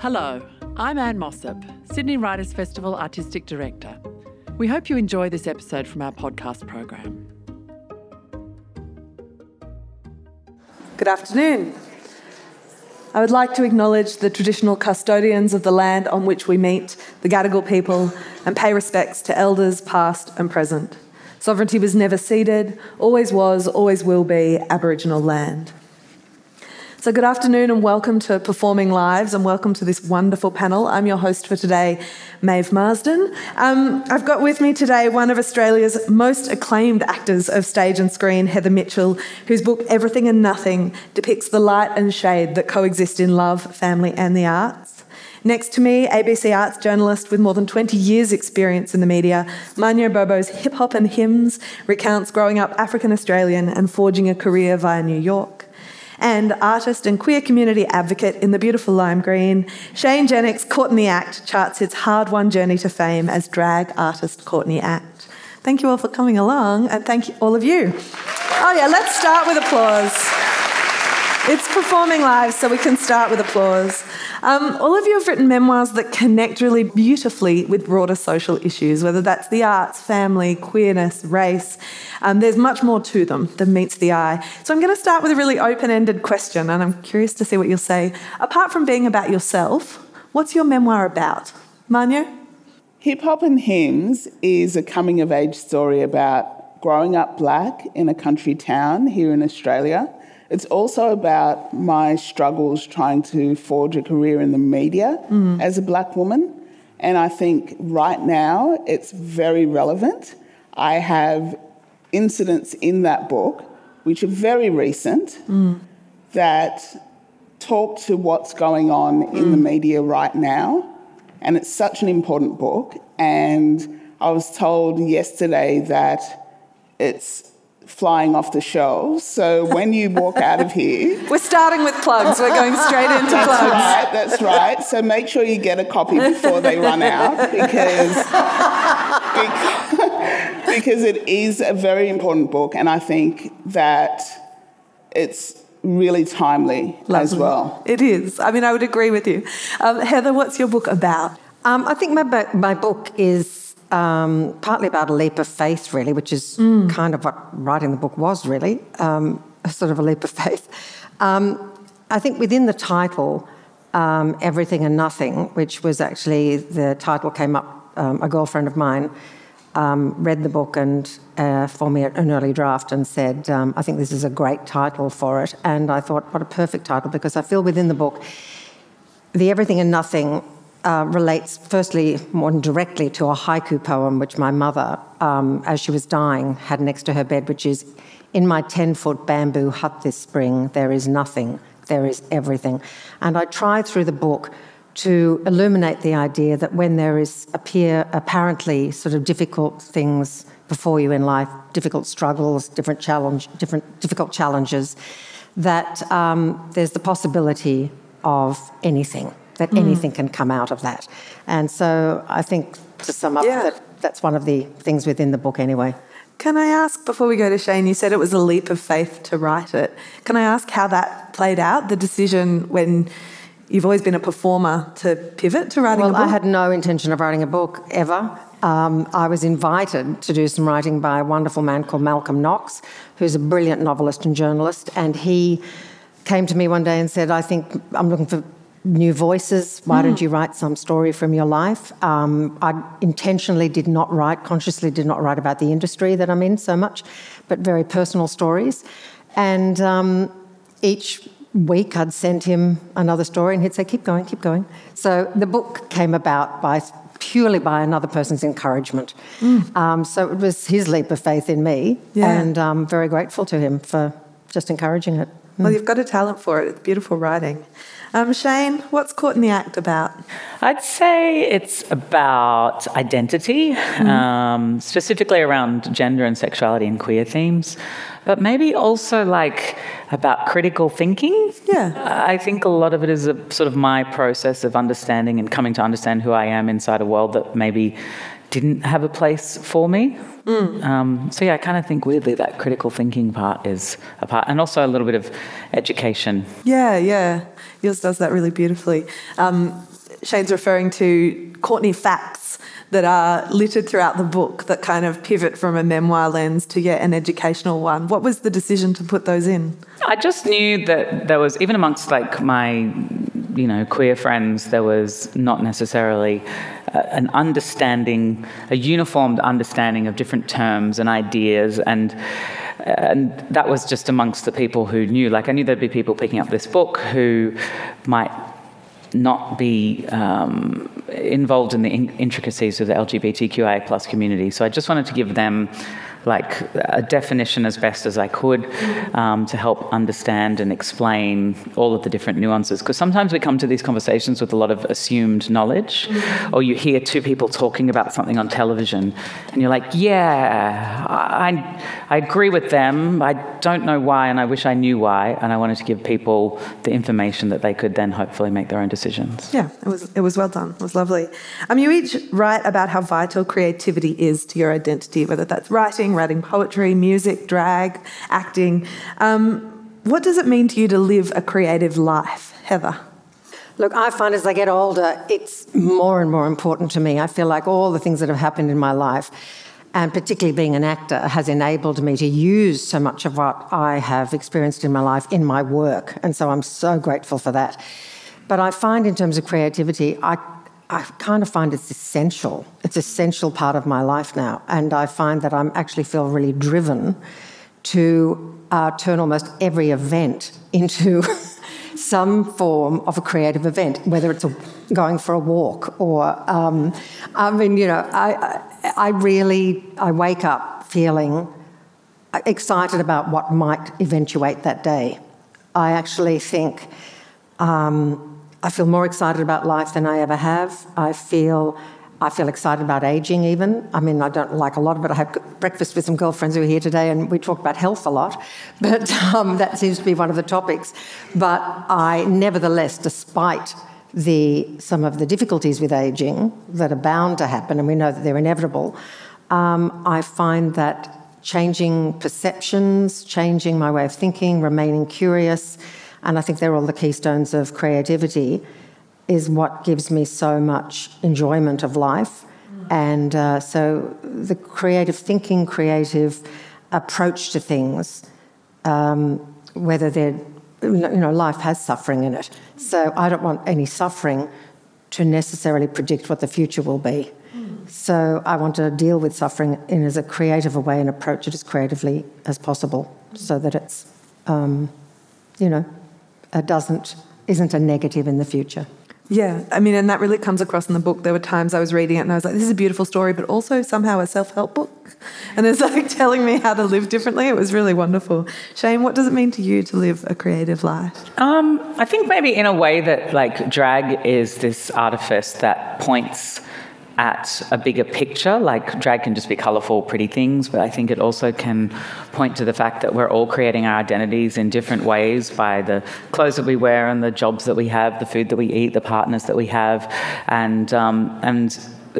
Hello, I'm Anne Mossop, Sydney Writers Festival Artistic Director. We hope you enjoy this episode from our podcast program. Good afternoon. I would like to acknowledge the traditional custodians of the land on which we meet, the Gadigal people, and pay respects to elders past and present. Sovereignty was never ceded, always was, always will be Aboriginal land. So, good afternoon and welcome to Performing Lives and welcome to this wonderful panel. I'm your host for today, Maeve Marsden. Um, I've got with me today one of Australia's most acclaimed actors of stage and screen, Heather Mitchell, whose book Everything and Nothing depicts the light and shade that coexist in love, family, and the arts. Next to me, ABC Arts journalist with more than 20 years' experience in the media, Mawunyo Gbogbo's Hip Hop and Hymns recounts growing up African Australian and forging a career via New York and artist and queer community advocate in the beautiful lime green, Shane in the Act, charts his hard won journey to fame as drag artist Courtney Act. Thank you all for coming along, and thank you, all of you. Oh, yeah, let's start with applause. It's performing live, so we can start with applause. Um, all of you have written memoirs that connect really beautifully with broader social issues, whether that's the arts, family, queerness, race. Um, there's much more to them than meets the eye. So I'm going to start with a really open ended question, and I'm curious to see what you'll say. Apart from being about yourself, what's your memoir about? Mawunyo? Hip Hop and Hymns is a coming of age story about growing up black in a country town here in Australia it's also about my struggles trying to forge a career in the media mm. as a black woman. And I think right now it's very relevant. I have incidents in that book, which are very recent, mm. that talk to what's going on mm. in the mm. media right now. And it's such an important book. And I was told yesterday that it's flying off the shelves. So when you walk out of here, we're starting with plugs. We're going straight into that's plugs. Right, that's right. So make sure you get a copy before they run out because, because because it is a very important book, and I think that it's really timely Lovely. as well. It is. I mean, I would agree with you. Um, Heather, what's your book about? Um, I think my, my book is um, partly about a leap of faith, really, which is mm. kind of what writing the book was, really, um, a sort of a leap of faith. Um, I think within the title, um, Everything and Nothing, which was actually the title came up, um, a girlfriend of mine um, read the book and uh, for me an early draft and said, I think this is a great title for it. And I thought, what a perfect title, because I feel within the book, the Everything and Nothing uh, relates firstly more directly to a haiku poem which my mother, um, as she was dying, had next to her bed, which is In my 10 foot bamboo hut this spring, there is nothing, there is everything. And I try through the book to illuminate the idea that when there is appear apparently sort of difficult things before you in life, difficult struggles, different challenge, different difficult challenges, that um, there's the possibility of anything that mm. anything can come out of that. And so I think to sum up, yeah. that, that's one of the things within the book anyway. Can I ask, before we go to Shane, you said it was a leap of faith to write it. Can I ask how that played out, the decision when you've always been a performer to pivot to writing well, a book? I had no intention of writing a book ever. Um, I was invited to do some writing by a wonderful man called Malcolm Knox, who's a brilliant novelist and journalist, and he came to me one day and said, I think I'm looking for new voices. Why mm. don't hmm. you write some story from your life? Um, I intentionally did not write, consciously did not write about the industry that I'm in so much, but very personal stories. And um, each week I'd send him another story and he'd say, keep going, keep going. So the book came about by purely by another person's encouragement. Mm. Um, so it was his leap of faith in me, yeah. and I'm very grateful to him for just encouraging it. Well, mm. you've got a talent for it. It's beautiful writing. Um, Shane, what's Caught in the Act about? I'd say it's about identity, mm-hmm. um, specifically around gender and sexuality and queer themes, but maybe also like about critical thinking. Yeah. I think a lot of it is a, sort of my process of understanding and coming to understand who I am inside a world that maybe didn't have a place for me. Mm. Um, so yeah, I kind of think weirdly that critical thinking part is a part, and also a little bit of education. Yeah, yeah. Yours does that really beautifully. Um, Shane's referring to Courtney facts that are littered throughout the book that kind of pivot from a memoir lens to yeah, an educational one. What was the decision to put those in? I just knew that there was even amongst like my you know queer friends there was not necessarily an understanding a uniformed understanding of different terms and ideas and and that was just amongst the people who knew like I knew there'd be people picking up this book who might not be um, involved in the in- intricacies of the LGBTQIA plus community. So I just wanted to give them like a definition as best as I could um, to help understand and explain all of the different nuances. Because sometimes we come to these conversations with a lot of assumed knowledge, or you hear two people talking about something on television, and you're like, yeah, I, I agree with them. I don't know why, and I wish I knew why. And I wanted to give people the information that they could then hopefully make their own decisions. Yeah, it was it was well done. It was lovely. Um, you each write about how vital creativity is to your identity, whether that's writing writing poetry, music, drag, acting. Um, what does it mean to you to live a creative life, Heather? Look, I find as I get older, it's more and more important to me. I feel like all the things that have happened in my life, and particularly being an actor, has enabled me to use so much of what I have experienced in my life in my work. And so I'm so grateful for that. But I find, in terms of creativity, I I kind of find it's essential. It's essential part of my life now, and I find that I'm actually feel really driven to uh, turn almost every event into some form of a creative event, whether it's a, going for a walk or, um, I mean, you know, I, I really I wake up feeling excited about what might eventuate that day. I actually think. Um, I feel more excited about life than I ever have. I feel I feel excited about aging, even. I mean, I don't like a lot of it. I had breakfast with some girlfriends who are here today, and we talked about health a lot, but um, that seems to be one of the topics. But I, nevertheless, despite the, some of the difficulties with aging that are bound to happen, and we know that they're inevitable, um, I find that changing perceptions, changing my way of thinking, remaining curious, and I think they're all the keystones of creativity, is what gives me so much enjoyment of life. And uh, so the creative thinking, creative approach to things, um, whether they're, you know, life has suffering in it. So I don't want any suffering to necessarily predict what the future will be. So I want to deal with suffering in as a creative a way and approach it as creatively as possible so that it's, um, you know, doesn't isn't a negative in the future. Yeah, I mean, and that really comes across in the book. There were times I was reading it and I was like, this is a beautiful story, but also somehow a self help book. And it's like telling me how to live differently. It was really wonderful. Shane, what does it mean to you to live a creative life? Um, I think maybe in a way that, like, drag is this artifice that points at a bigger picture. Like drag can just be colourful, pretty things, but I think it also can point to the fact that we're all creating our identities in different ways by the clothes that we wear and the jobs that we have, the food that we eat, the partners that we have, and um, and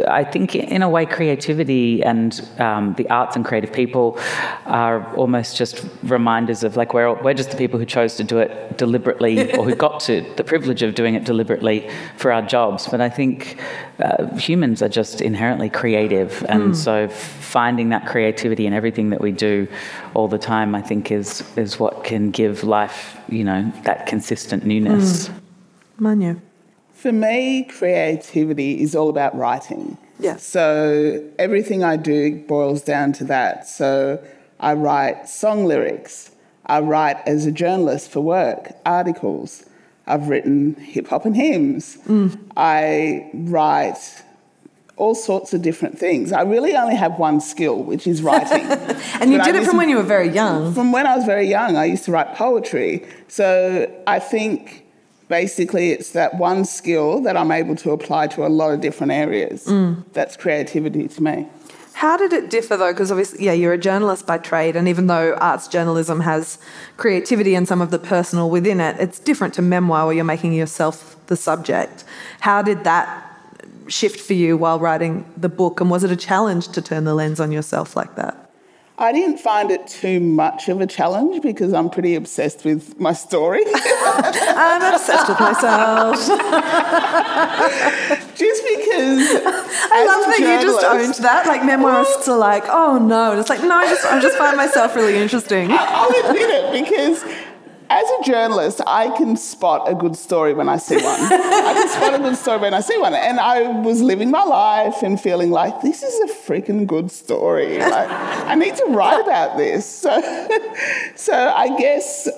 I think, in a way, creativity and um, the arts and creative people are almost just reminders of like we're, we're just the people who chose to do it deliberately or who got to the privilege of doing it deliberately for our jobs. But I think uh, humans are just inherently creative. And mm. so finding that creativity in everything that we do all the time, I think, is, is what can give life, you know, that consistent newness. Mm. Mawunyo. For me, creativity is all about writing. Yeah. So everything I do boils down to that. So I write song lyrics. I write as a journalist for work, articles. I've written hip hop and hymns. Mm. I write all sorts of different things. I really only have one skill, which is writing. and you did it from when you were very young. From when I was very young, I used to write poetry. So I think basically it's that one skill that I'm able to apply to a lot of different areas. Mm. That's creativity to me. How did it differ though? Because obviously, yeah, you're a journalist by trade, and even though arts journalism has creativity and some of the personal within it, it's different to memoir where you're making yourself the subject. How did that shift for you while writing the book, and was it a challenge to turn the lens on yourself like that? I didn't find it too much of a challenge because I'm pretty obsessed with my story. I'm obsessed with myself. Just because I love that you just owned that. Like memoirists are like, oh no. It's like, no, I just I just find myself really interesting. I'll admit it because as a journalist, I can spot a good story when I see one. I can spot a good story when I see one. And I was living my life and feeling like, this is a freaking good story. Like, I need to write about this. So, so I guess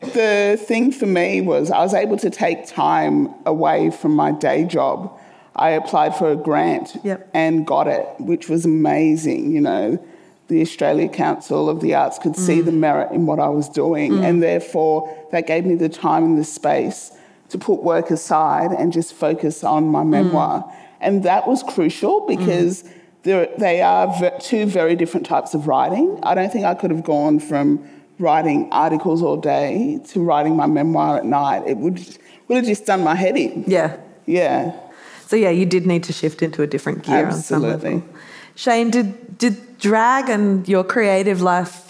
the thing for me was I was able to take time away from my day job. I applied for a grant Yep. and got it, which was amazing, you know the Australia Council of the Arts could see the mm. merit in what I was doing, mm. and therefore that gave me the time and the space to put work aside and just focus on my mm. memoir. And that was crucial because there, they are two very different types of writing. I don't think I could have gone from writing articles all day to writing my memoir at night. It would would have just done my head in. Yeah. Yeah. So yeah, you did need to shift into a different gear on some level. Shane, did did drag and your creative life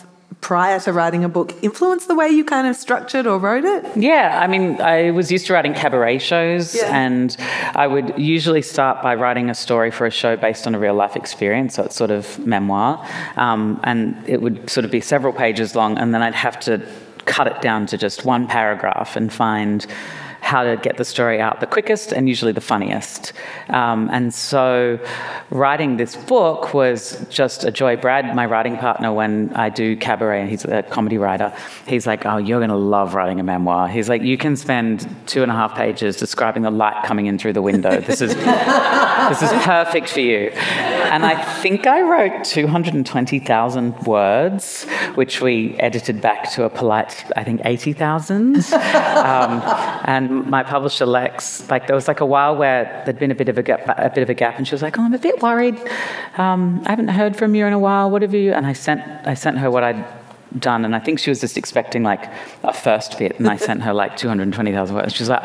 prior to writing a book influence the way you kind of structured or wrote it? Yeah, I mean, I was used to writing cabaret shows, Yeah. and I would usually start by writing a story for a show based on a real life experience, so it's sort of memoir, um, and it would sort of be several pages long, and then I'd have to cut it down to just one paragraph and find how to get the story out the quickest and usually the funniest. Um, and so writing this book was just a joy. Brad, my writing partner, when I do cabaret, and he's a comedy writer, he's like, Oh, you're going to love writing a memoir. He's like, You can spend two and a half pages describing the light coming in through the window. This is, this is perfect for you. And I think I wrote 220,000 words, which we edited back to a polite, I think, 80,000. Um, and my publisher Lex, like there was like a while where there'd been a bit of a gap, a bit of a gap, and she was like, "Oh, I'm a bit worried. Um, I haven't heard from you in a while. What have you?" And I sent I sent her what I'd done, and I think she was just expecting like a first bit, and I sent her like 220,000 words. She's like,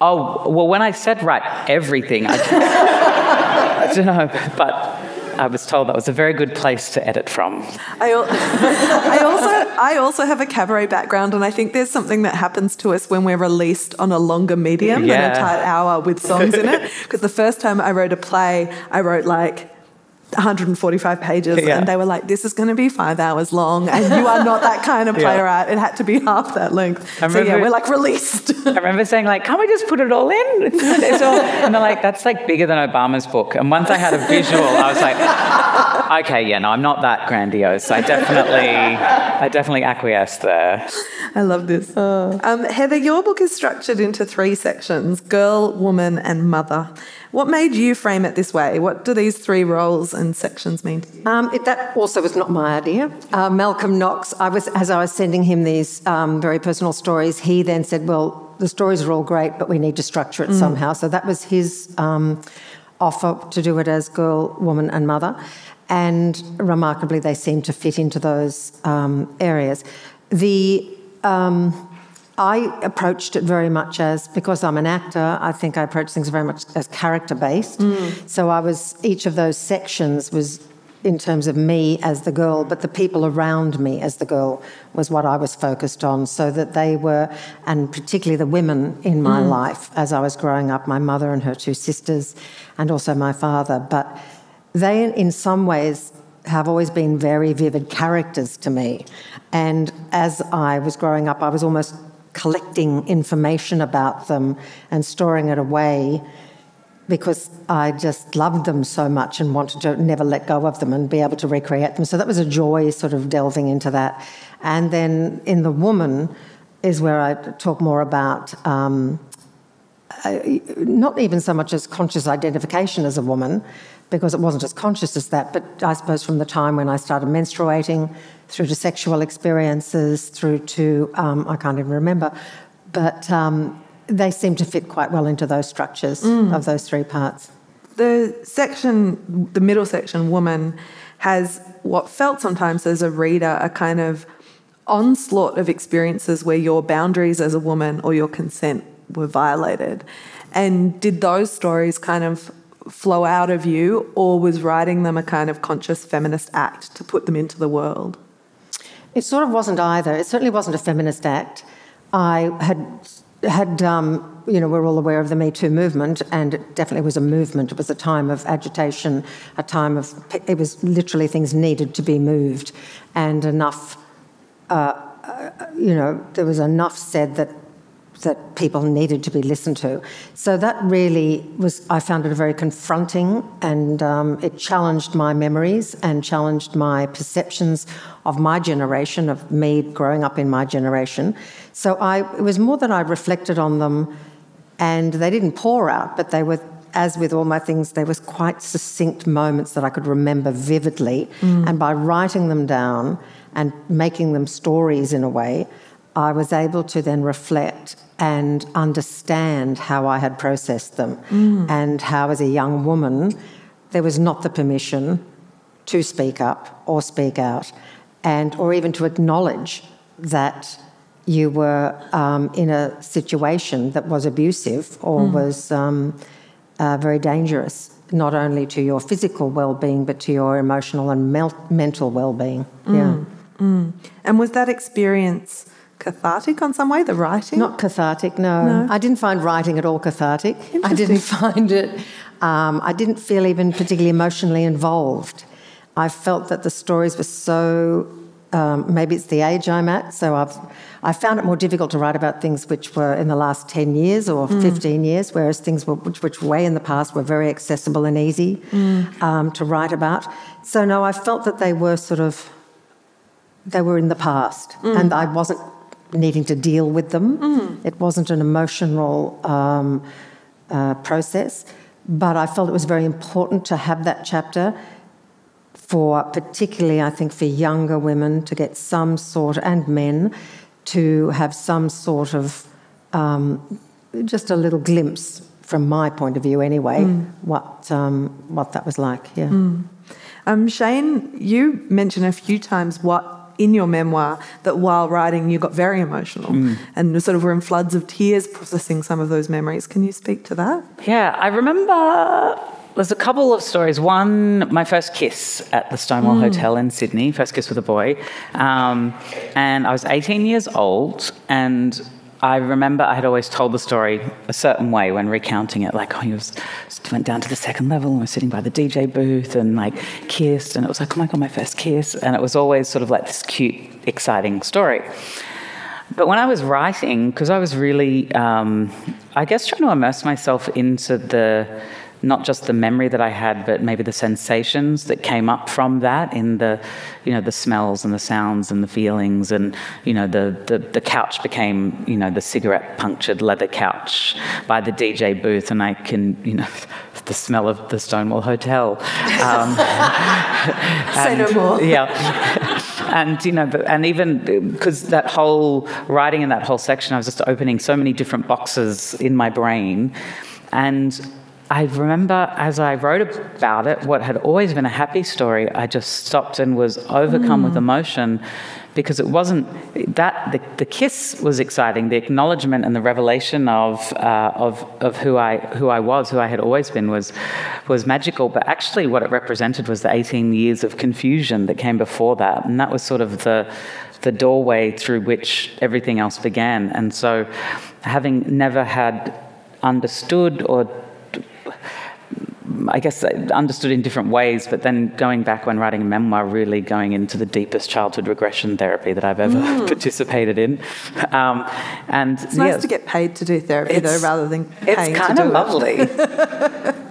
"Oh, well, when I said write everything, I, I don't know, but." I was told that was a very good place to edit from. I, al- I also I also have a cabaret background, and I think there's something that happens to us when we're released on a longer medium than a tight hour with songs in it. Because the first time I wrote a play, I wrote like 145 pages, Yeah. and they were like, "This is going to be five hours long, and you are not that kind of Yeah. playwright. It had to be half that length." I So yeah, we're like released. I remember saying like, "Can't we just put it all in?" All, and they're like, "That's like bigger than Obama's book." And once I had a visual, I was like, "Okay, yeah, no, I'm not that grandiose. I definitely, I definitely acquiesced there." I love this. Um, Heather, your book is structured into three sections girl, woman, and mother. What made you frame it this way? What do these three roles and sections mean? Um, it, that also was not my idea. Uh, Malcolm Knox, I was, as I was sending him these um, very personal stories, he then said, Well, the stories are all great, but we need to structure it somehow. So that was his um, offer to do it as girl, woman, and mother. And remarkably, they seem to fit into those um, areas. The um, I approached it very much as because I'm an actor. I think I approach things very much as character based. So I was each of those sections was in terms of me as the girl, but the people around me as the girl was what I was focused on. So that they were, and particularly the women in my life as I was growing up, my mother and her two sisters, and also my father. But they, in some ways, have always been very vivid characters to me. And as I was growing up, I was almost collecting information about them and storing it away because I just loved them so much and wanted to never let go of them and be able to recreate them. So that was a joy, sort of delving into that. And then in The Woman is where I talk more about. Um, uh, not even so much as conscious identification as a woman, because it wasn't as conscious as that, but I suppose from the time when I started menstruating through to sexual experiences, through to, um, I can't even remember, but um, they seem to fit quite well into those structures of those three parts. The section, the middle section, woman, has what felt sometimes as a reader a kind of onslaught of experiences where your boundaries as a woman or your consent were violated. And did those stories kind of flow out of you, or was writing them a kind of conscious feminist act to put them into the world? It sort of wasn't either. It certainly wasn't a feminist act. I had had um, you know we're all aware of the Me Too movement, and it definitely was a movement. It was a time of agitation, a time of it was literally things needed to be moved, and enough. Uh, uh, you know, there was enough said that that people needed to be listened to. So that really was, I found it very confronting and um, it challenged my memories and challenged my perceptions of my generation, of me growing up in my generation. So I, it was more that I reflected on them and they didn't pour out, but they were as with all my things, there was quite succinct moments that I could remember vividly. Mm. And by writing them down and making them stories in a way, I was able to then reflect and understand how I had processed them mm. and how, as a young woman, there was not the permission to speak up or speak out and or even to acknowledge that you were um, in a situation that was abusive or mm. was um, uh, very dangerous not only to your physical well-being but to your emotional and mel- mental well-being mm. yeah mm. and was that experience cathartic on some way, the writing? Not cathartic, no. no. I didn't find writing at all cathartic. I didn't find it, um, I didn't feel even particularly emotionally involved. I felt that the stories were so, um, maybe it's the age I'm at, so I've, I found it more difficult to write about things which were in the last 10 years or mm. 15 years, whereas things were, which, which way in the past were very accessible and easy mm. um, to write about. So, no, I felt that they were sort of, they were in the past, mm. and I wasn't needing to deal with them. Mm. It wasn't an emotional um, uh, process, but I felt it was very important to have that chapter for, particularly, I think, for younger women to get some sort, and men, to have some sort of um, just a little glimpse, from my point of view anyway, mm. what um, what that was like. Yeah. Mm. Um, Shane, you mentioned a few times what in your memoir that while writing you got very emotional mm. and sort of were in floods of tears processing some of those memories. Can you speak to that? Yeah, I remember there's a couple of stories. One, my first kiss at the Stonewall mm. Hotel in Sydney, first kiss with a boy. Um, and I was 18 years old, and I remember I had always told the story a certain way when recounting it, like, oh, he was, went down to the second level and was sitting by the DJ booth and like kissed, and it was like, oh my god, my first kiss, and it was always sort of like this cute, exciting story. But when I was writing, because I was really, um, I guess, trying to immerse myself into the not just the memory that I had, but maybe the sensations that came up from that in the, you know, the smells and the sounds and the feelings. And, you know, the, the, the couch became, you know, the cigarette punctured leather couch by the DJ booth. And I can, you know, the smell of the Stonewall Hotel. Um, Say no more. Yeah. and you know, and even because that whole writing in that whole section, I was just opening so many different boxes in my brain, and I remember as I wrote about it, what had always been a happy story, I just stopped and was overcome mm. with emotion because it wasn't that the, the, kiss was exciting, the acknowledgement and the revelation of, uh, of, of who, I, who I was, who I had always been, was, was magical. But actually, what it represented was the 18 years of confusion that came before that. And that was sort of the, the doorway through which everything else began. And so, having never had understood or I guess understood in different ways, but then going back when writing a memoir, really going into the deepest childhood regression therapy that I've ever mm. participated in. Um, and it's nice yeah, to get paid to do therapy though, rather than paying it's kind of lovely.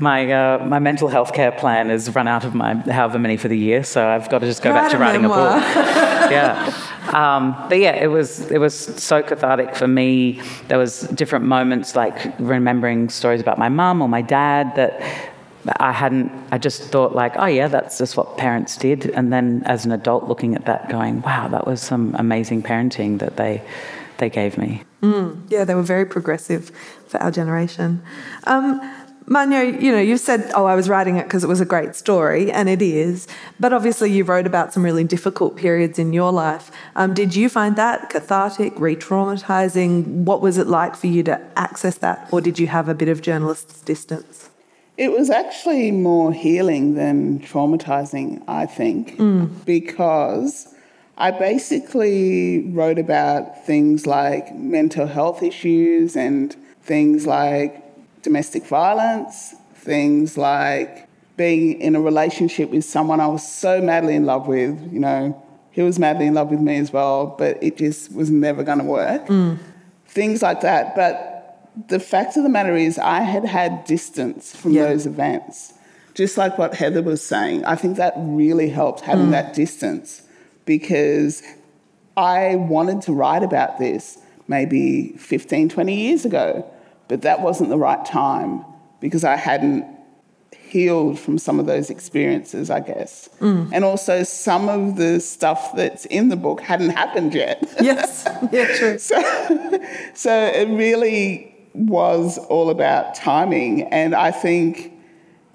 my uh, my mental health care plan has run out of my however many for the year, so I've got to just go Write back to a writing memoir. a book. yeah. Um, but yeah, it was it was so cathartic for me. There was different moments like remembering stories about my mum or my dad that I hadn't. I just thought like, oh yeah, that's just what parents did. And then as an adult, looking at that, going, wow, that was some amazing parenting that they they gave me. Mm, yeah, they were very progressive for our generation. Um, Mawunyo, you know, you said, oh, I was writing it because it was a great story, and it is. But obviously, you wrote about some really difficult periods in your life. Um, did you find that cathartic, re traumatizing? What was it like for you to access that, or did you have a bit of journalist's distance? It was actually more healing than traumatizing, I think, because I basically wrote about things like mental health issues and things like domestic violence, things like being in a relationship with someone I was so madly in love with, you know, he was madly in love with me as well, but it just was never going to work. Mm. Things like that. But the fact of the matter is, I had had distance from Yeah. those events. Just like what Heather was saying, I think that really helped having mm. that distance because I wanted to write about this maybe 15, 20 years ago, but that wasn't the right time because I hadn't healed from some of those experiences, I guess. Mm. And also, some of the stuff that's in the book hadn't happened yet. Yes. Yeah, true. so, so it really was all about timing. And I think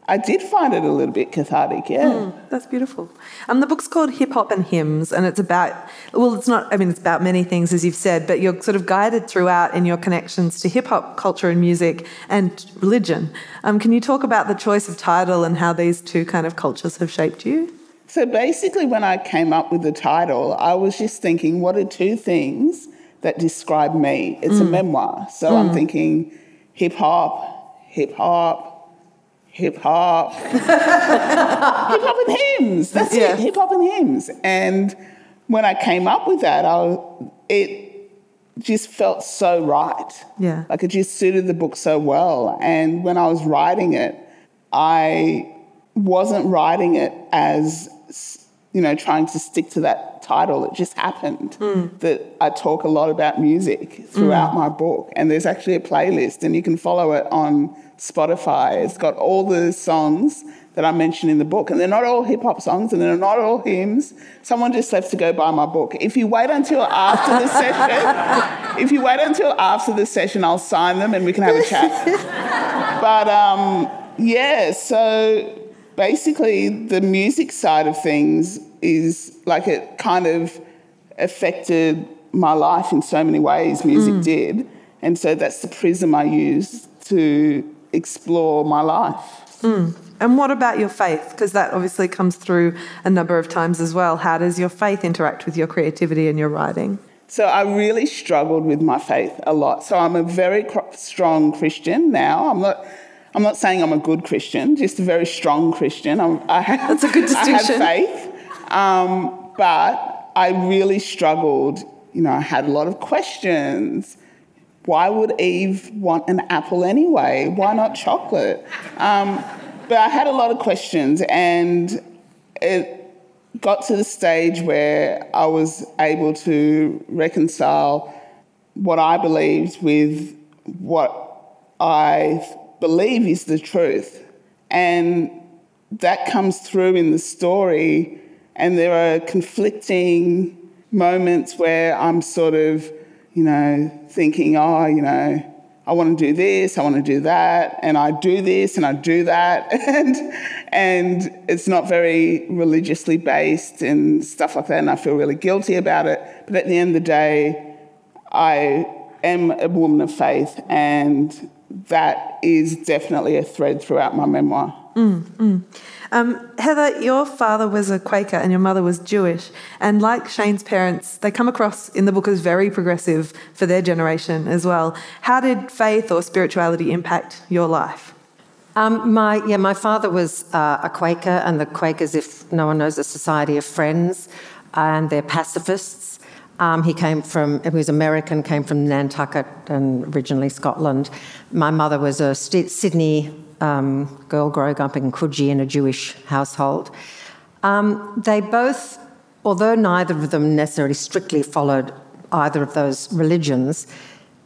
I did find it a little bit cathartic, yeah. That's beautiful. Um, the book's called Hip Hop and Hymns, and it's about, well, it's not, I mean, it's about many things, as you've said, but you're sort of guided throughout in your connections to hip hop culture and music and religion. Um, can you talk about the choice of title and how these two kind of cultures have shaped you? So basically, when I came up with the title, I was just thinking, what are two things that describe me? It's a memoir. So I'm thinking hip hop, hip hop, hip hop, hip hop and hymns. That's Yeah. it, hip hop and hymns. And when I came up with that, I, it just felt so right. Yeah. Like it just suited the book so well. And when I was writing it, I wasn't writing it as, you know, trying to stick to that title. It just happened hmm. that I talk a lot about music throughout hmm. my book. And there's actually a playlist, and you can follow it on Spotify. It's got all the songs that I mentioned in the book. And they're not all hip hop songs and they're not all hymns. Someone just left to go buy my book. If you wait until after the session, if you wait until after the session, I'll sign them and we can have a chat. but um, yeah, so basically the music side of things is like it kind of affected my life in so many ways, music did. And so that's the prism I use to explore my life. And what about your faith? Because that obviously comes through a number of times as well. How does your faith interact with your creativity and your writing? So I really struggled with my faith a lot. So I'm a very cr- strong Christian now. I'm not. I'm not saying I'm a good Christian, just a very strong Christian. I'm, I have, That's a good distinction. I have faith, um, but I really struggled. You know, I had a lot of questions. Why would Eve want an apple anyway? Why not chocolate? Um, but I had a lot of questions, and it got to the stage where I was able to reconcile what I believed with what I believe is the truth. And that comes through in the story, and there are conflicting moments where I'm sort of, you know, thinking, oh, you know, I want to do this, I want to do that, and I do this and I do that, and and it's not very religiously based and stuff like that, and I feel really guilty about it. But at the end of the day, I am a woman of faith, and that is definitely a thread throughout my memoir. Mm, mm. Um, Heather, your father was a Quaker and your mother was Jewish. And like Shane's parents, they come across in the book as very progressive for their generation as well. How did faith or spirituality impact your life? Um, my yeah, my father was uh, a Quaker, and the Quakers, if no one knows, a society of friends, and they're pacifists. Um, he came from he was American, came from Nantucket and originally Scotland. My mother was a St- Sydney um, girl growing up in Coogee in a Jewish household. Um, they both, although neither of them necessarily strictly followed either of those religions,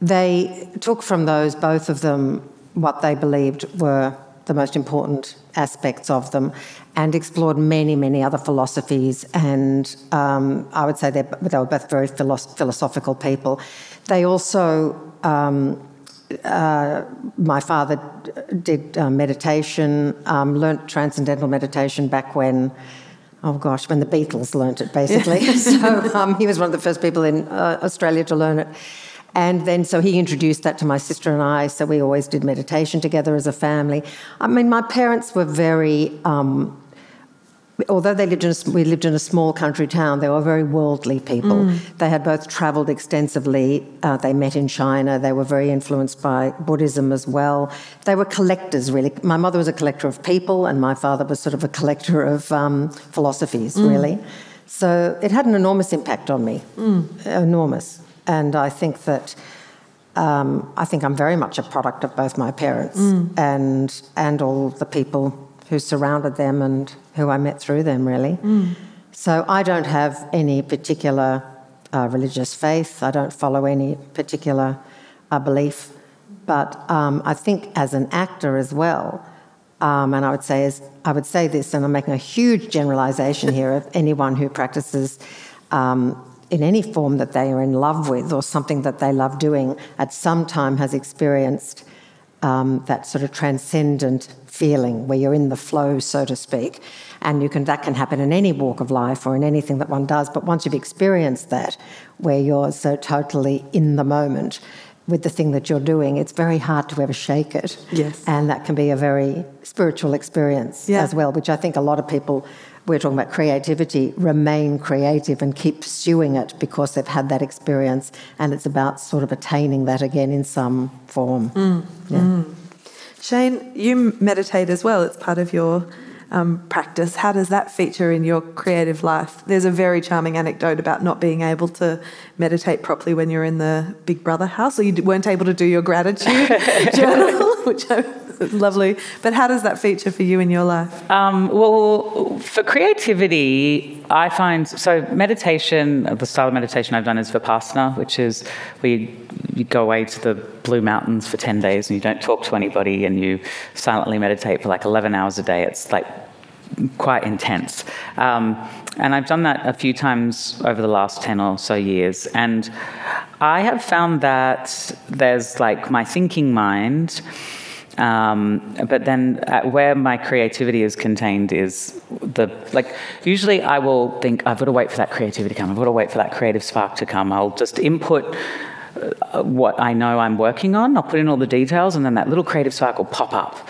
they took from those, both of them, what they believed were the most important aspects of them and explored many, many other philosophies. And um, I would say they were both very philosoph- philosophical people. They also, um, uh, my father did uh, meditation, um, learnt transcendental meditation back when. Oh gosh, when the Beatles learnt it, basically. so um, he was one of the first people in uh, Australia to learn it. And then, so he introduced that to my sister and I. So we always did meditation together as a family. I mean, my parents were very um, although they lived in a, we lived in a small country town, they were very worldly people. Mm. They had both travelled extensively. Uh, they met in China. They were very influenced by Buddhism as well. They were collectors, really. My mother was a collector of people, and my father was sort of a collector of um, philosophies, mm. really. So it had an enormous impact on me, mm. enormous. And I think that. Um, I think I'm very much a product of both my parents mm. and and all the people who surrounded them and who I met through them, really. Mm. So I don't have any particular uh, religious faith, I don't follow any particular uh, belief, but um, I think as an actor as well, um, and I would say as, I would say this, and I'm making a huge generalisation here of anyone who practices um, in any form that they are in love with or something that they love doing at some time has experienced um, that sort of transcendent feeling where you're in the flow, so to speak. And you can, that can happen in any walk of life or in anything that one does. But once you've experienced that, where you're so totally in the moment with the thing that you're doing, it's very hard to ever shake it. Yes. And that can be a very spiritual experience yeah. as well, which I think a lot of people we're talking about creativity, remain creative and keep pursuing it because they've had that experience and it's about sort of attaining that again in some form. Mm. Yeah. Mm. Shane, you meditate as well, it's part of your um, practice. How does that feature in your creative life? There's a very charming anecdote about not being able to meditate properly when you're in the Big Brother house, or you weren't able to do your gratitude journal, which I lovely. But how does that feature for you in your life? Um, well, for creativity, I find so meditation, the style of meditation I've done is Vipassana, which is where you, you go away to the Blue Mountains for 10 days and you don't talk to anybody and you silently meditate for like 11 hours a day. It's like quite intense. Um, and I've done that a few times over the last 10 or so years. And I have found that there's like my thinking mind um, but then uh, where my creativity is contained is the like usually I will think I've got to wait for that creativity to come. I've got to wait for that creative spark to come. I'll just input uh, what I know I'm working on. I'll put in all the details, and then that little creative spark will pop up.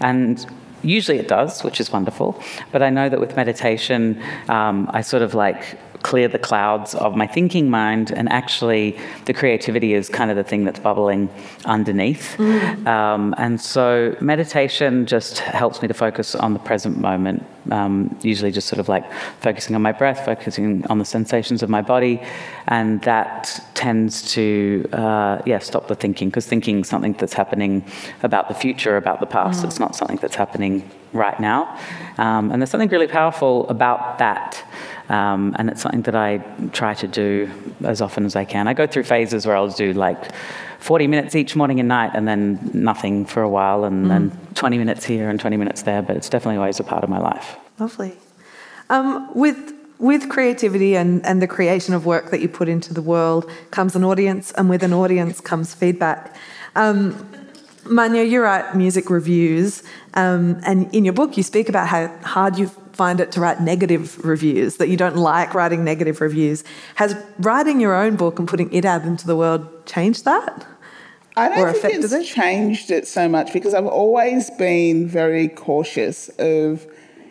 And usually it does, which is wonderful. But I know that with meditation, um, I sort of like clear the clouds of my thinking mind, and actually, the creativity is kind of the thing that's bubbling underneath. Mm. Um, and so, meditation just helps me to focus on the present moment. Um, usually, just sort of like focusing on my breath, focusing on the sensations of my body, and that tends to, uh, yeah, stop the thinking because thinking is something that's happening about the future, about the past. Mm. It's not something that's happening right now. Um, and there's something really powerful about that. Um, and it's something that I try to do as often as I can. I go through phases where I'll do like 40 minutes each morning and night, and then nothing for a while, and mm. then 20 minutes here and 20 minutes there, but it's definitely always a part of my life. Lovely. Um, with with creativity and, and the creation of work that you put into the world comes an audience, and with an audience comes feedback. Um, Mawunyo, you write music reviews, um, and in your book, you speak about how hard you find it to write negative reviews, that you don't like writing negative reviews. Has writing your own book and putting it out into the world changed that? I don't think it's it? changed it so much because I've always been very cautious of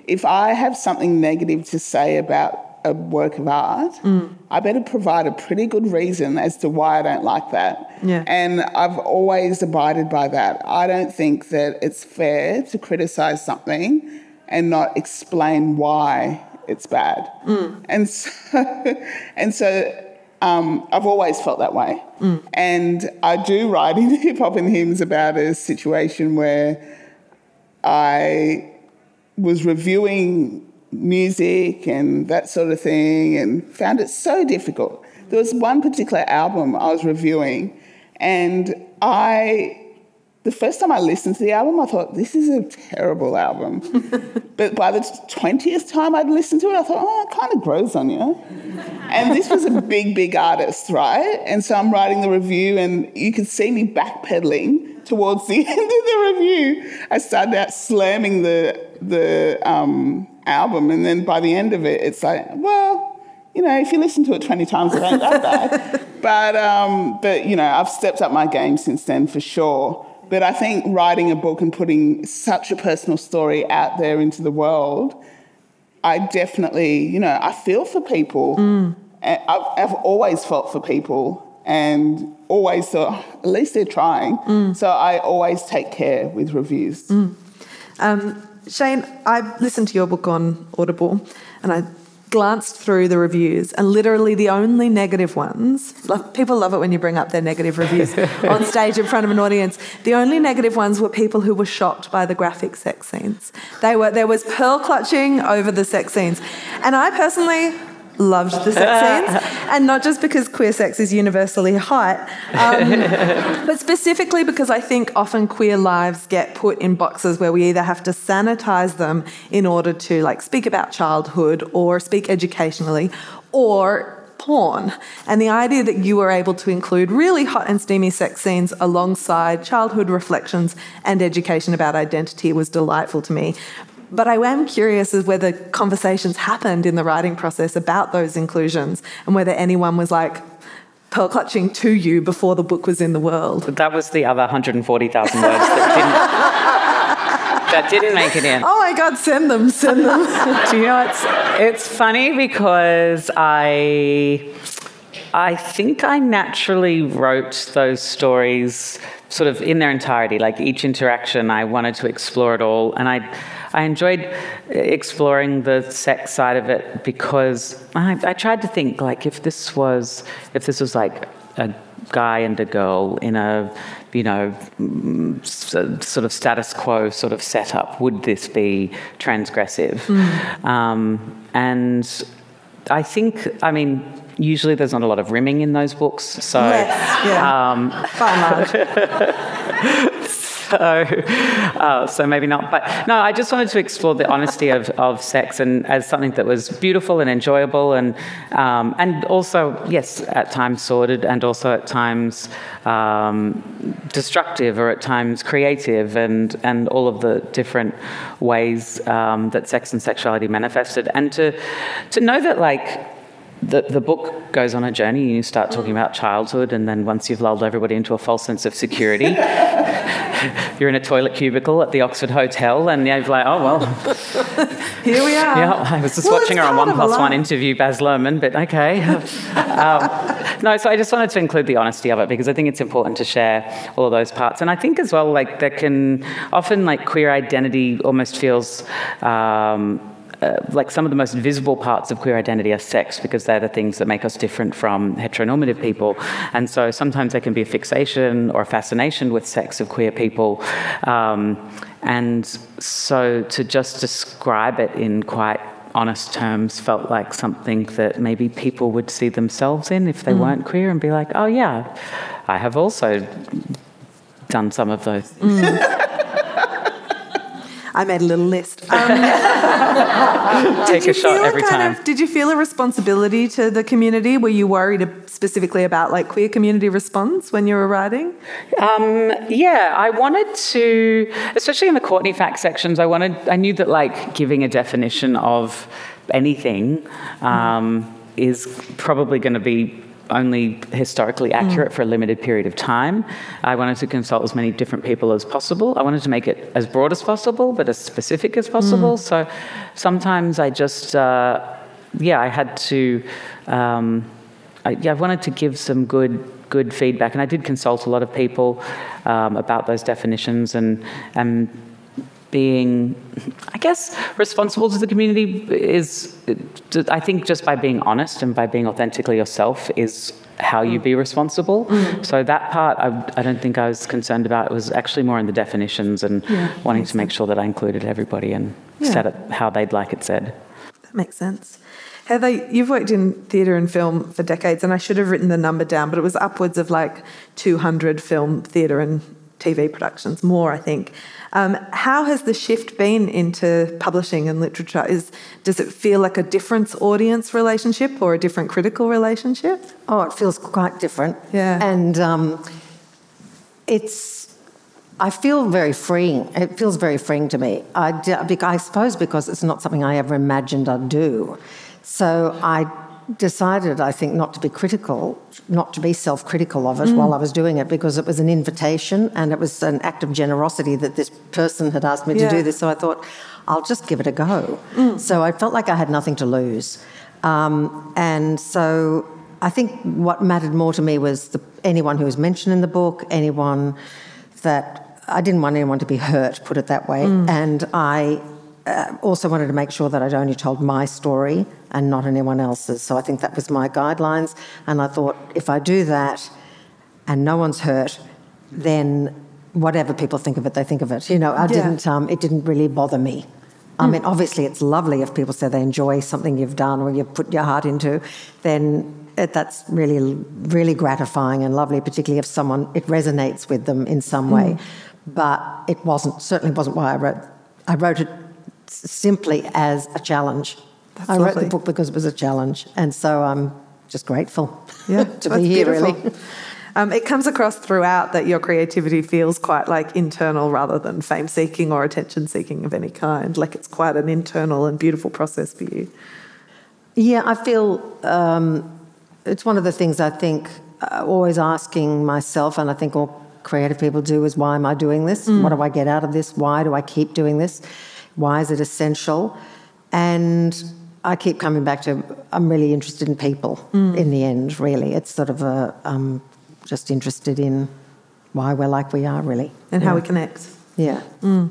if I have something negative to say about a work of art, mm. I better provide a pretty good reason as to why I don't like that. Yeah. And I've always abided by that. I don't think that it's fair to criticize something and not explain why it's bad. Mm. And so, and so um, I've always felt that way. Mm. And I do write in Hip Hop and Hymns about a situation where I was reviewing music and that sort of thing and found it so difficult. There was one particular album I was reviewing, and I, the first time I listened to the album, I thought, this is a terrible album. but by the 20th time I'd listened to it, I thought, oh, it kind of grows on you. and this was a big, big artist, right? And so I'm writing the review, and you could see me backpedaling towards the end of the review. I started out slamming the, the, um, album. And then by the end of it, it's like, well, you know, if you listen to it 20 times, it ain't that bad. but, um, but, you know, I've stepped up my game since then for sure. But I think writing a book and putting such a personal story out there into the world, I definitely, you know, I feel for people. Mm. I've, I've always felt for people and always thought, oh, at least they're trying. Mm. So I always take care with reviews. Mm. Um, Shane, I listened to your book on Audible and I glanced through the reviews, and literally the only negative ones, people love it when you bring up their negative reviews on stage in front of an audience. The only negative ones were people who were shocked by the graphic sex scenes. They were, there was pearl clutching over the sex scenes. And I personally loved the sex scenes, and not just because queer sex is universally hot, um, but specifically because I think often queer lives get put in boxes where we either have to sanitize them in order to like speak about childhood or speak educationally, or porn. And the idea that you were able to include really hot and steamy sex scenes alongside childhood reflections and education about identity was delightful to me. But I am curious as whether conversations happened in the writing process about those inclusions and whether anyone was like, pearl clutching to you before the book was in the world. That was the other 140,000 words that didn't, that didn't make it in. Oh my God, send them, send them. Do you know, it's, it's funny because I, I think I naturally wrote those stories sort of in their entirety. Like each interaction, I wanted to explore it all. And I, I enjoyed exploring the sex side of it because I, I tried to think like if this was if this was like a guy and a girl in a you know sort of status quo sort of setup would this be transgressive mm. um, and i think i mean usually there's not a lot of rimming in those books so yes, yeah. um, so, uh, so maybe not. But no, I just wanted to explore the honesty of, of sex and as something that was beautiful and enjoyable and um, and also yes, at times sordid and also at times um, destructive or at times creative and and all of the different ways um, that sex and sexuality manifested and to to know that like the, the book goes on a journey. You start talking about childhood, and then once you've lulled everybody into a false sense of security, you're in a toilet cubicle at the Oxford Hotel, and you're like, oh, well. Here we are. Yeah, I was just well, watching her on One Plus One interview Baz Luhrmann, but okay. um, no, so I just wanted to include the honesty of it because I think it's important to share all of those parts. And I think as well, like, there can often, like, queer identity almost feels. Um, uh, like some of the most visible parts of queer identity are sex because they're the things that make us different from heteronormative people. And so sometimes there can be a fixation or a fascination with sex of queer people. Um, and so to just describe it in quite honest terms felt like something that maybe people would see themselves in if they mm. weren't queer and be like, oh, yeah, I have also done some of those. Mm. I made a little list. Um, Take a shot every time. Of, did you feel a responsibility to the community? Were you worried specifically about like queer community response when you were writing? Um, yeah, I wanted to, especially in the Courtney Act sections. I wanted, I knew that like giving a definition of anything um, is probably going to be only historically accurate mm. for a limited period of time. I wanted to consult as many different people as possible. I wanted to make it as broad as possible, but as specific as possible. Mm. So sometimes I just, uh, yeah, I had to, um, I, yeah, I wanted to give some good good feedback, and I did consult a lot of people um, about those definitions and and being, I guess, responsible to the community is, I think, just by being honest and by being authentically yourself is how you be responsible. Mm. So that part, I, I, don't think I was concerned about. It was actually more in the definitions and yeah, wanting to make sure that I included everybody and yeah. said it how they'd like it said. That makes sense. Heather, you've worked in theatre and film for decades, and I should have written the number down, but it was upwards of like 200 film, theatre, and TV productions, more, I think. Um, how has the shift been into publishing and literature? Is does it feel like a different audience relationship or a different critical relationship? Oh, it feels quite different. Yeah, and um, it's. I feel very freeing. It feels very freeing to me. I, I suppose because it's not something I ever imagined I'd do. So I decided, I think, not to be critical, not to be self critical of it mm. while I was doing it because it was an invitation and it was an act of generosity that this person had asked me yeah. to do this. So I thought, I'll just give it a go. Mm. So I felt like I had nothing to lose. Um, and so I think what mattered more to me was the, anyone who was mentioned in the book, anyone that I didn't want anyone to be hurt, put it that way. Mm. And I uh, also wanted to make sure that I'd only told my story and not anyone else's. So I think that was my guidelines. And I thought if I do that and no one's hurt, then whatever people think of it, they think of it. You know, I yeah. didn't. Um, it didn't really bother me. I mm. mean, obviously, it's lovely if people say they enjoy something you've done or you've put your heart into. Then it, that's really, really gratifying and lovely, particularly if someone it resonates with them in some way. Mm. But it wasn't certainly wasn't why I wrote. I wrote it simply as a challenge. That's I wrote the book because it was a challenge, and so I'm just grateful yeah, to be here. Beautiful. Really. Um, it comes across throughout that your creativity feels quite like internal rather than fame seeking or attention seeking of any kind. Like it's quite an internal and beautiful process for you. Yeah, I feel um, it's one of the things I think uh, always asking myself, and I think all creative people do, is why am I doing this? Mm. What do I get out of this? Why do I keep doing this? Why is it essential? And I keep coming back to I'm really interested in people mm. in the end, really. It's sort of a, um, just interested in why we're like we are, really. And yeah. how we connect. Yeah. Mm.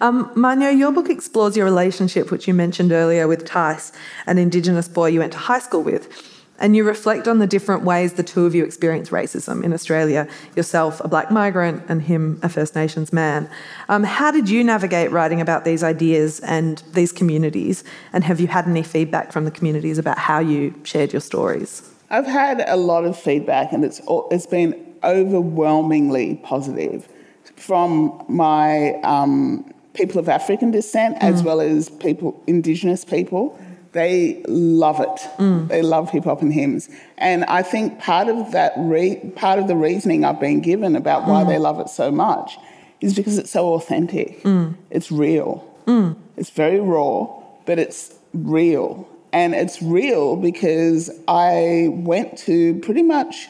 Um, your book explores your relationship, which you mentioned earlier, with Tice, an Indigenous boy you went to high school with and you reflect on the different ways the two of you experience racism in Australia, yourself a black migrant and him a First Nations man. Um, how did you navigate writing about these ideas and these communities? And have you had any feedback from the communities about how you shared your stories? I've had a lot of feedback, and it's, it's been overwhelmingly positive from my um, people of African descent mm. as well as people, Indigenous people they love it. Mm. They love hip hop and hymns. And I think part of that, re- part of the reasoning I've been given about why mm. they love it so much is because it's so authentic. Mm. It's real. It's very raw, but it's real. And it's real because I went to pretty much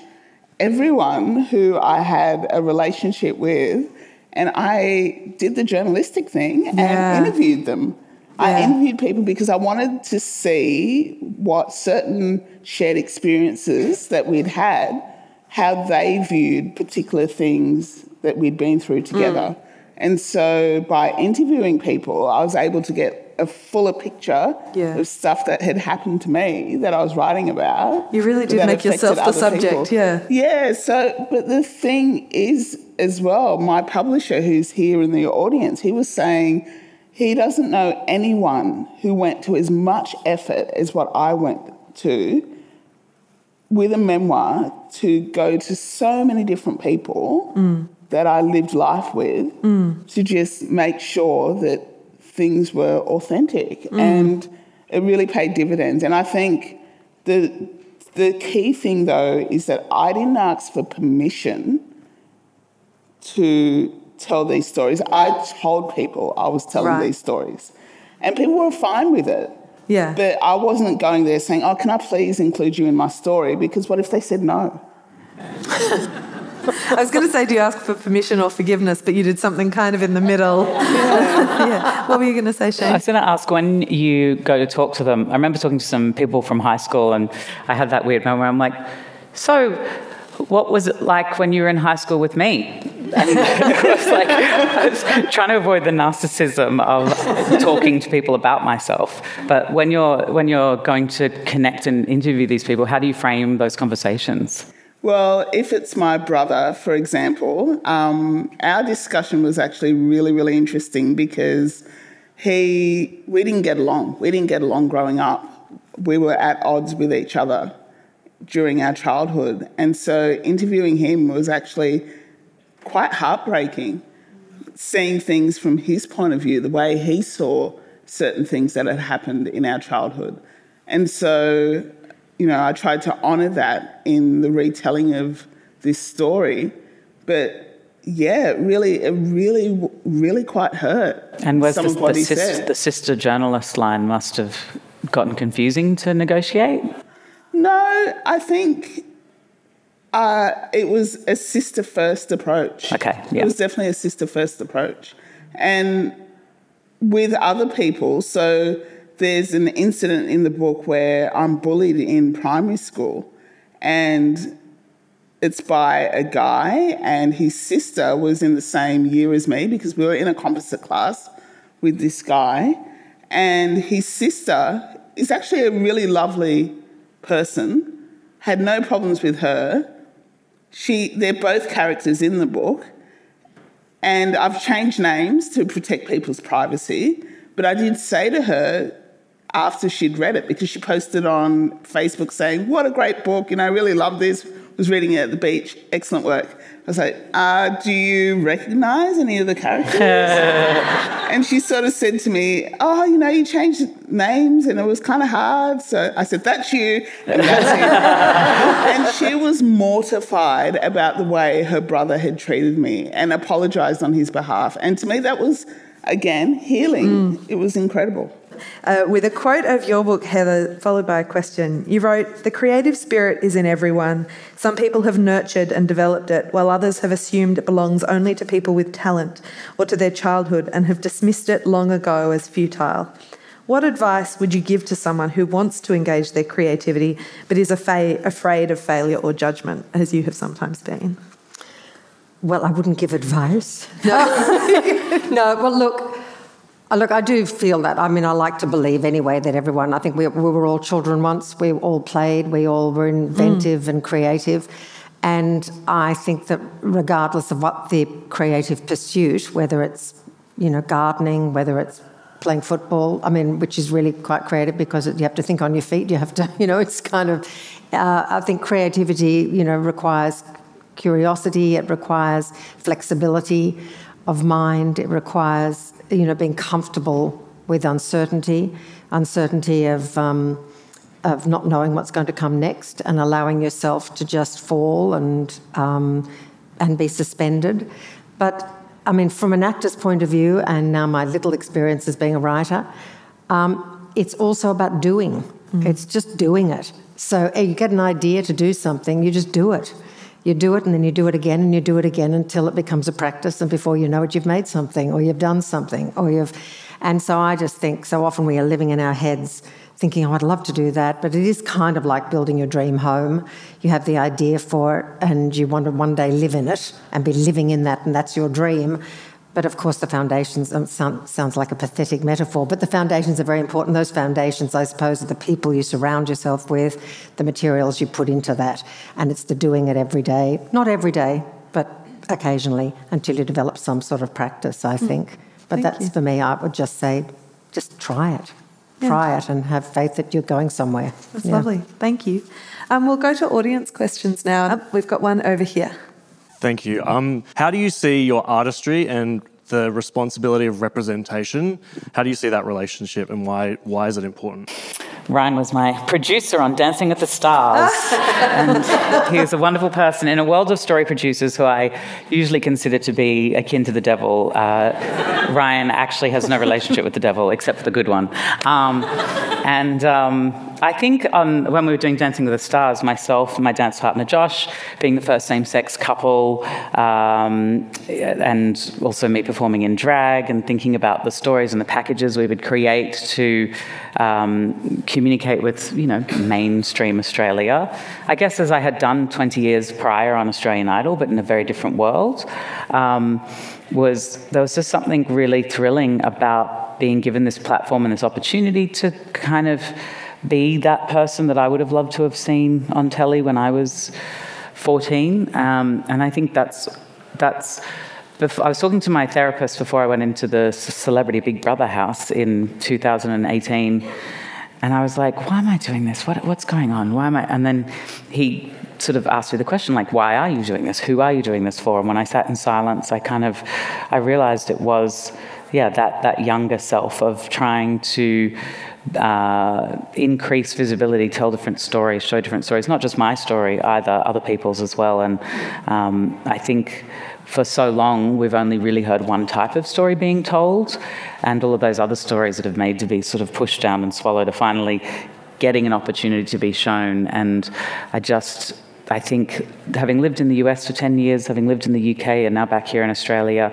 everyone who I had a relationship with, and I did the journalistic thing and yeah. interviewed them. Yeah. I interviewed people because I wanted to see what certain shared experiences that we'd had, how they viewed particular things that we'd been through together. Mm. And so by interviewing people, I was able to get a fuller picture yeah. of stuff that had happened to me that I was writing about. You really did make yourself the subject, people. yeah. Yeah, so, but the thing is, as well, my publisher who's here in the audience, he was saying, he doesn't know anyone who went to as much effort as what I went to with a memoir to go to so many different people mm. that I lived life with mm. to just make sure that things were authentic. Mm. And it really paid dividends. And I think the, the key thing, though, is that I didn't ask for permission to tell these stories. I told people I was telling right. these stories, and people were fine with it. Yeah. But I wasn't going there saying, "Oh, can I please include you in my story?" Because what if they said no? I was going to say, do you ask for permission or forgiveness? But you did something kind of in the middle. Yeah. yeah. What were you going to say, Shane? I was going to ask when you go to talk to them. I remember talking to some people from high school, and I had that weird moment where I'm like, so what was it like when you were in high school with me? Like, I was trying to avoid the narcissism of talking to people about myself. But when you're when you're going to connect and interview these people, how do you frame those conversations? Well, if it's my brother, for example, um, our discussion was actually really, really interesting because he we didn't get along. We didn't get along growing up. We were at odds with each other during our childhood. And so interviewing him was actually quite heartbreaking, seeing things from his point of view, the way he saw certain things that had happened in our childhood. And so, you know, I tried to honour that in the retelling of this story. But yeah, really, it really, really quite hurt. And was the, the, sis- the sister journalist line must have gotten confusing to negotiate? No, I think uh, it was a sister first approach. Okay, yeah. It was definitely a sister first approach. And with other people, so there's an incident in the book where I'm bullied in primary school, and it's by a guy, and his sister was in the same year as me because we were in a composite class with this guy. And his sister is actually a really lovely person, had no problems with her. She, they're both characters in the book. And I've changed names to protect people's privacy. But I did say to her after she'd read it, because she posted on Facebook saying, What a great book, you know, I really love this, was reading it at the beach, excellent work. I was like, uh, Do you recognize any of the characters? and she sort of said to me, Oh, you know, you changed names and it was kind of hard. So I said, That's you, and that's you. and she was mortified about the way her brother had treated me and apologized on his behalf. And to me, that was, again, healing. It was incredible. Uh, with a quote of your book, Heather, followed by a question. You wrote, The creative spirit is in everyone. Some people have nurtured and developed it, while others have assumed it belongs only to people with talent or to their childhood and have dismissed it long ago as futile. What advice would you give to someone who wants to engage their creativity but is afa- afraid of failure or judgment, as you have sometimes been? Well, I wouldn't give advice. no, no well, look, Look, I do feel that. I mean, I like to believe anyway that everyone, I think we, we were all children once, we all played, we all were inventive mm. and creative. And I think that regardless of what the creative pursuit, whether it's, you know, gardening, whether it's playing football, I mean, which is really quite creative because you have to think on your feet, you have to, you know, it's kind of, uh, I think creativity, you know, requires curiosity, it requires flexibility of mind, it requires you know, being comfortable with uncertainty, uncertainty of, um, of not knowing what's going to come next, and allowing yourself to just fall and, um, and be suspended. But I mean, from an actor's point of view, and now my little experience as being a writer, um, it's also about doing. Mm. It's just doing it. So you get an idea to do something, you just do it you do it and then you do it again and you do it again until it becomes a practice and before you know it you've made something or you've done something or you've and so i just think so often we are living in our heads thinking oh i'd love to do that but it is kind of like building your dream home. You have the idea for it and you want to one day live in it and be living in that and that's your dream but of course, the foundations um, sound, sounds like a pathetic metaphor, but the foundations are very important. Those foundations, I suppose, are the people you surround yourself with, the materials you put into that, and it's the doing it every day. Not every day, but occasionally until you develop some sort of practice, I hmm. think. Mm. But Thank that's you. for me, I would just say, just try it. Yeah. Try it and have faith that you're going somewhere. That's yeah. lovely. Thank you. Um, we'll go to audience questions now. We've got one over here. Thank you. Um, how do you see your artistry and the responsibility of representation? How do you see that relationship and why, why is it important? Ryan was my producer on Dancing with the Stars. and he is a wonderful person. In a world of story producers who I usually consider to be akin to the devil, uh, Ryan actually has no relationship with the devil except for the good one. Um, and um, I think um, when we were doing Dancing with the Stars, myself and my dance partner Josh, being the first same sex couple, um, and also me performing in drag and thinking about the stories and the packages we would create to um, communicate with, you know, mainstream Australia. I guess as I had done 20 years prior on Australian Idol, but in a very different world, um, was there was just something really thrilling about being given this platform and this opportunity to kind of be that person that I would have loved to have seen on telly when I was 14. Um, and I think that's that's. I was talking to my therapist before I went into the Celebrity Big Brother house in 2018, and I was like, "Why am I doing this? What, what's going on? Why am I?" And then he sort of asked me the question, like, "Why are you doing this? Who are you doing this for?" And when I sat in silence, I kind of, I realized it was, yeah, that that younger self of trying to uh, increase visibility, tell different stories, show different stories, not just my story, either other people's as well. And um, I think for so long we've only really heard one type of story being told, and all of those other stories that have made to be sort of pushed down and swallowed are finally getting an opportunity to be shown. And I just, I think, having lived in the US for 10 years, having lived in the UK, and now back here in Australia,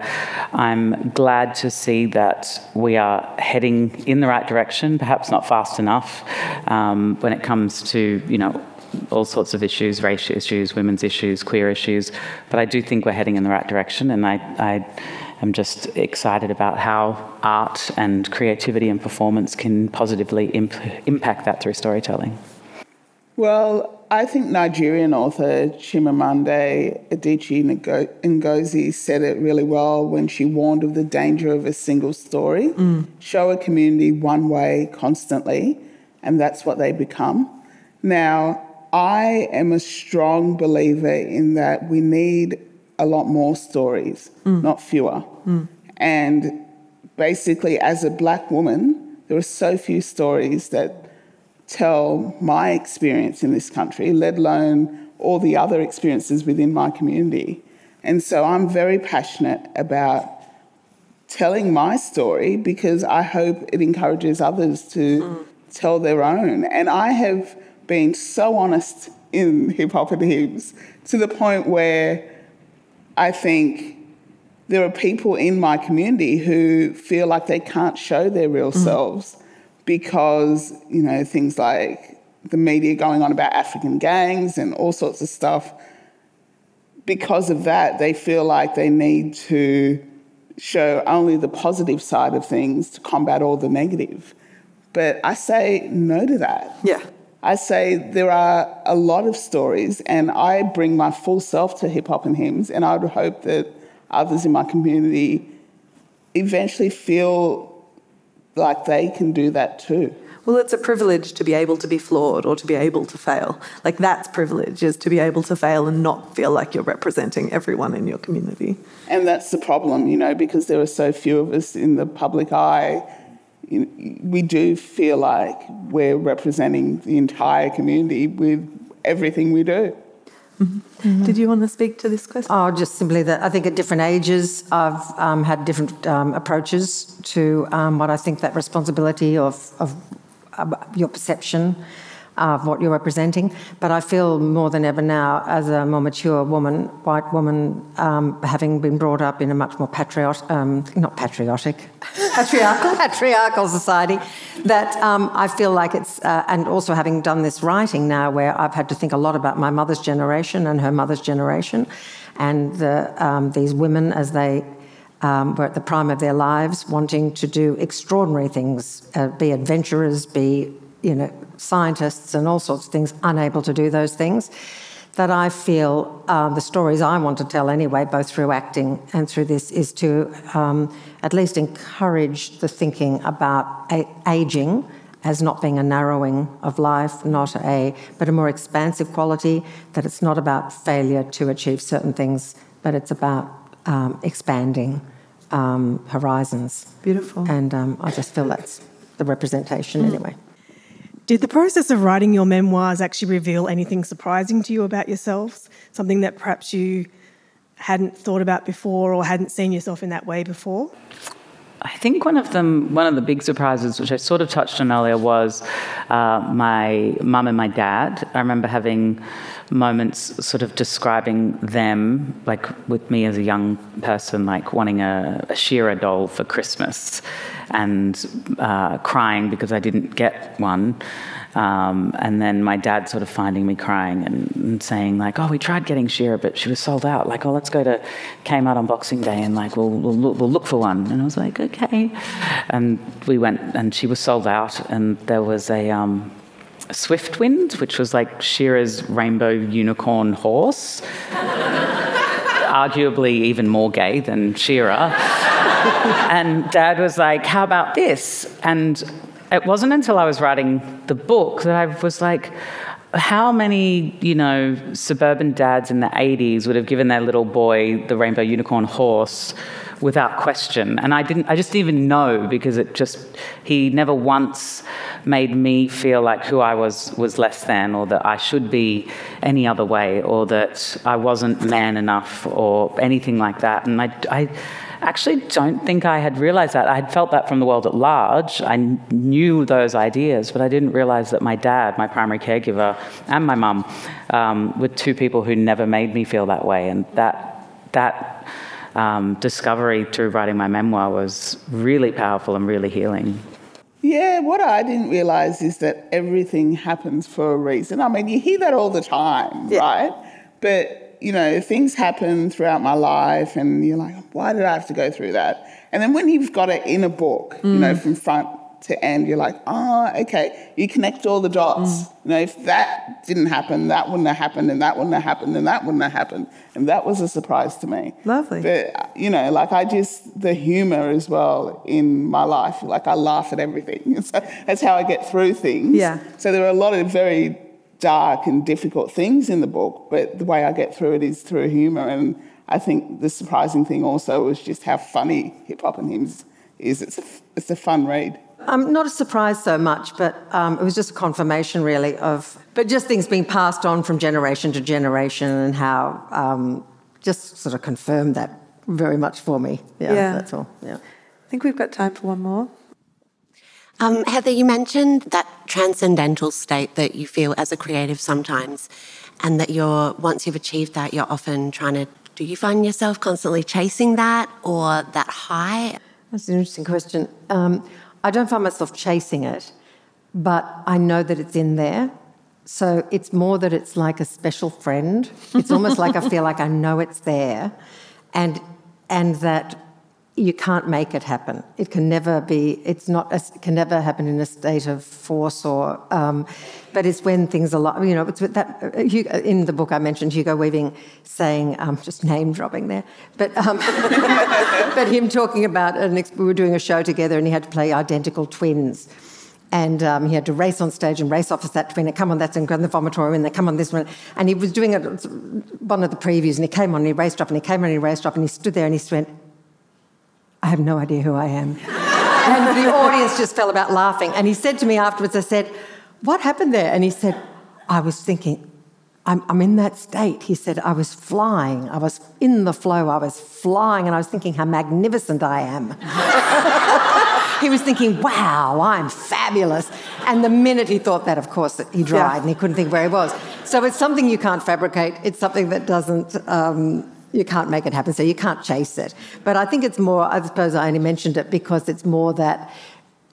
I'm glad to see that we are heading in the right direction, perhaps not fast enough um, when it comes to, you know, all sorts of issues, race issues, women's issues, queer issues. But I do think we're heading in the right direction, and I, I am just excited about how art and creativity and performance can positively imp- impact that through storytelling. Well, I think Nigerian author Chimamanda Adichie Ngozi said it really well when she warned of the danger of a single story. Mm. Show a community one way constantly, and that's what they become. Now, I am a strong believer in that we need a lot more stories, mm. not fewer. Mm. And basically, as a black woman, there are so few stories that tell my experience in this country, let alone all the other experiences within my community. And so I'm very passionate about telling my story because I hope it encourages others to mm. tell their own. And I have been so honest in hip hop and hymns to the point where I think there are people in my community who feel like they can't show their real mm. selves because, you know, things like the media going on about African gangs and all sorts of stuff, because of that, they feel like they need to show only the positive side of things to combat all the negative. But I say no to that. Yeah. I say there are a lot of stories, and I bring my full self to hip hop and hymns, and I would hope that others in my community eventually feel like they can do that too. Well, it's a privilege to be able to be flawed or to be able to fail. Like, that's privilege, is to be able to fail and not feel like you're representing everyone in your community. And that's the problem, you know, because there are so few of us in the public eye. We do feel like we're representing the entire community with everything we do. Mm-hmm. Did you want to speak to this question? Oh, just simply that I think at different ages I've um, had different um, approaches to um, what I think that responsibility of, of uh, your perception of what you're representing. But I feel more than ever now, as a more mature woman, white woman, um, having been brought up in a much more patriotic, um, not patriotic, patriarchal, patriarchal society, that um, I feel like it's, uh, and also having done this writing now, where I've had to think a lot about my mother's generation and her mother's generation, and the, um, these women as they um, were at the prime of their lives, wanting to do extraordinary things, uh, be adventurers, be you know, scientists and all sorts of things unable to do those things. That I feel uh, the stories I want to tell anyway, both through acting and through this, is to um, at least encourage the thinking about a- aging as not being a narrowing of life, not a, but a more expansive quality. That it's not about failure to achieve certain things, but it's about um, expanding um, horizons. Beautiful. And um, I just feel that's the representation mm. anyway. Did the process of writing your memoirs actually reveal anything surprising to you about yourselves? Something that perhaps you hadn't thought about before or hadn't seen yourself in that way before? I think one of them, one of the big surprises, which I sort of touched on earlier, was uh, my mum and my dad. I remember having moments sort of describing them, like with me as a young person, like wanting a, a She-Ra doll for Christmas and uh, crying because I didn't get one. Um, and then my dad sort of finding me crying and, and, saying like, "Oh, we tried getting She-Ra, but she was sold out. Like, oh, let's go to Kmart on Boxing Day and like we'll we'll look, we'll look for one." And I was like, "Okay." And we went, and she was sold out. And there was a um, Swiftwind, which was like She-Ra's rainbow unicorn horse, arguably even more gay than She-Ra. and Dad was like, "How about this?" And it wasn't until I was writing the book that I was like, how many, you know, suburban dads in the 80s would have given their little boy the rainbow unicorn horse without question? And I didn't, I just didn't even know because it just, he never once made me feel like who I was was less than or that I should be any other way or that I wasn't man enough or anything like that. And I, I actually don't think I had realized that. I had felt that from the world at large. I knew those ideas, but I didn't realize that my dad, my primary caregiver, and my mum um, were two people who never made me feel that way. And that, that um, discovery through writing my memoir was really powerful and really healing. Yeah, what I didn't realize is that everything happens for a reason. I mean, you hear that all the time, yeah. right? But you know, things happen throughout my life, and you're like, why did I have to go through that? And then when you've got it in a book, mm. you know, mm. from front to end, you're like, oh, okay. You connect all the dots. Mm. You know, if that didn't happen, that wouldn't have happened, and that wouldn't have happened, and that wouldn't have happened. And that was a surprise to me. Lovely. But, you know, like I just, the humor as well in my life, like I laugh at everything. So that's how I get through things. Yeah. So there are a lot of very dark and difficult things in the book, but the way I get through it is through humour. And I think the surprising thing also was just how funny Hip Hop and Hymns is. It's a, it's a fun read. Um, not a surprise so much, but um, it was just a confirmation, really, of but just things being passed on from generation to generation, and how um, just sort of confirmed that very much for me. Yeah, yeah, that's all. Yeah, I think we've got time for one more. Um, Heather, you mentioned that transcendental state that you feel as a creative sometimes, and that you're once you've achieved that, you're often trying to. Do you find yourself constantly chasing that or that high? That's an interesting question. Um, I don't find myself chasing it, but I know that it's in there. So it's more that it's like a special friend. It's almost like I feel like I know it's there, and and that you can't make it happen. It can never be. It's not. It can never happen in a state of force or. Um, but it's when things are like you know. It's that uh, in the book I mentioned Hugo Weaving saying um, just name dropping there, but um, but him talking about an. We were doing a show together and he had to play identical twins. And um, he had to race on stage and race off as that twin and come on that's in the vomitorium and they come on this one. And he was doing it, one of the previews and he came on and he raced off and he came on and he raced off and he stood there and he went, I have no idea who I am. and the audience just fell about laughing. And he said to me afterwards, I said, What happened there? And he said, I was thinking, I'm, I'm, in that state. He said, I was flying. I was in the flow. I was flying. And I was thinking how magnificent I am. he was thinking, wow, I'm fabulous. And the minute he thought that, of course, he dried yeah. and he couldn't think where he was. So it's something you can't fabricate. It's something that doesn't. Um, you can't make it happen, so you can't chase it. But I think it's more, I suppose I only mentioned it because it's more that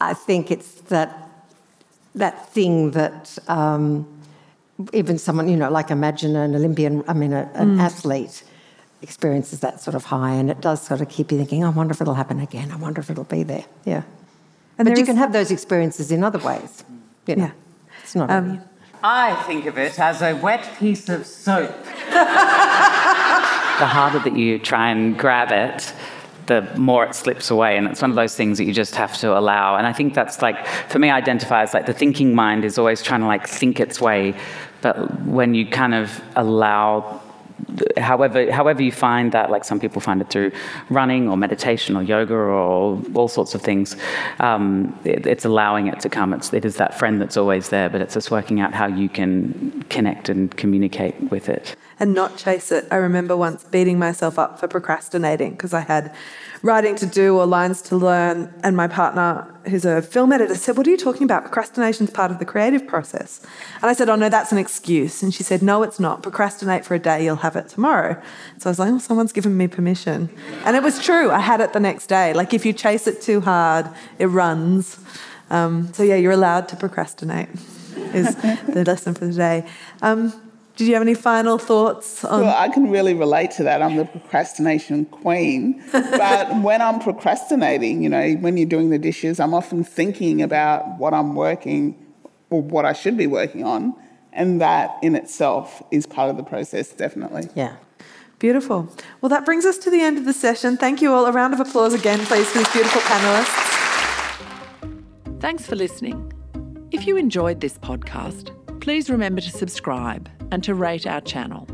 I think it's that that thing that um, even someone, you know, like imagine an Olympian, I mean, a, an mm. athlete experiences that sort of high, and it does sort of keep you thinking, I wonder if it'll happen again. I wonder if it'll be there. Yeah. And but you can have those experiences in other ways. You know, yeah. It's not. Um, I think of it as a wet piece of soap. the harder that you try and grab it, the more it slips away. And it's one of those things that you just have to allow. And I think that's like, for me, identifies like the thinking mind is always trying to like think its way. But when you kind of allow however however you find that like some people find it through running or meditation or yoga or all sorts of things um, it, it's allowing it to come it's, it is that friend that's always there but it's just working out how you can connect and communicate with it and not chase it. I remember once beating myself up for procrastinating because I had writing to do or lines to learn, and my partner, who's a film editor, said, What are you talking about? Procrastination's part of the creative process. And I said, Oh, no, that's an excuse. And she said, No, it's not. Procrastinate for a day, you'll have it tomorrow. So I was like, Oh, someone's given me permission. And it was true. I had it the next day. Like, if you chase it too hard, it runs. Um, so, yeah, you're allowed to procrastinate, is the lesson for the day. Um, did you have any final thoughts on? Well, I can really relate to that. I'm the procrastination queen. but when I'm procrastinating, you know, when you're doing the dishes, I'm often thinking about what I'm working or what I should be working on. And that in itself is part of the process, definitely. Yeah. Beautiful. Well, that brings us to the end of the session. Thank you all. A round of applause again, please, for these beautiful panelists. Thanks for listening. If you enjoyed this podcast, please remember to subscribe and to rate our channel.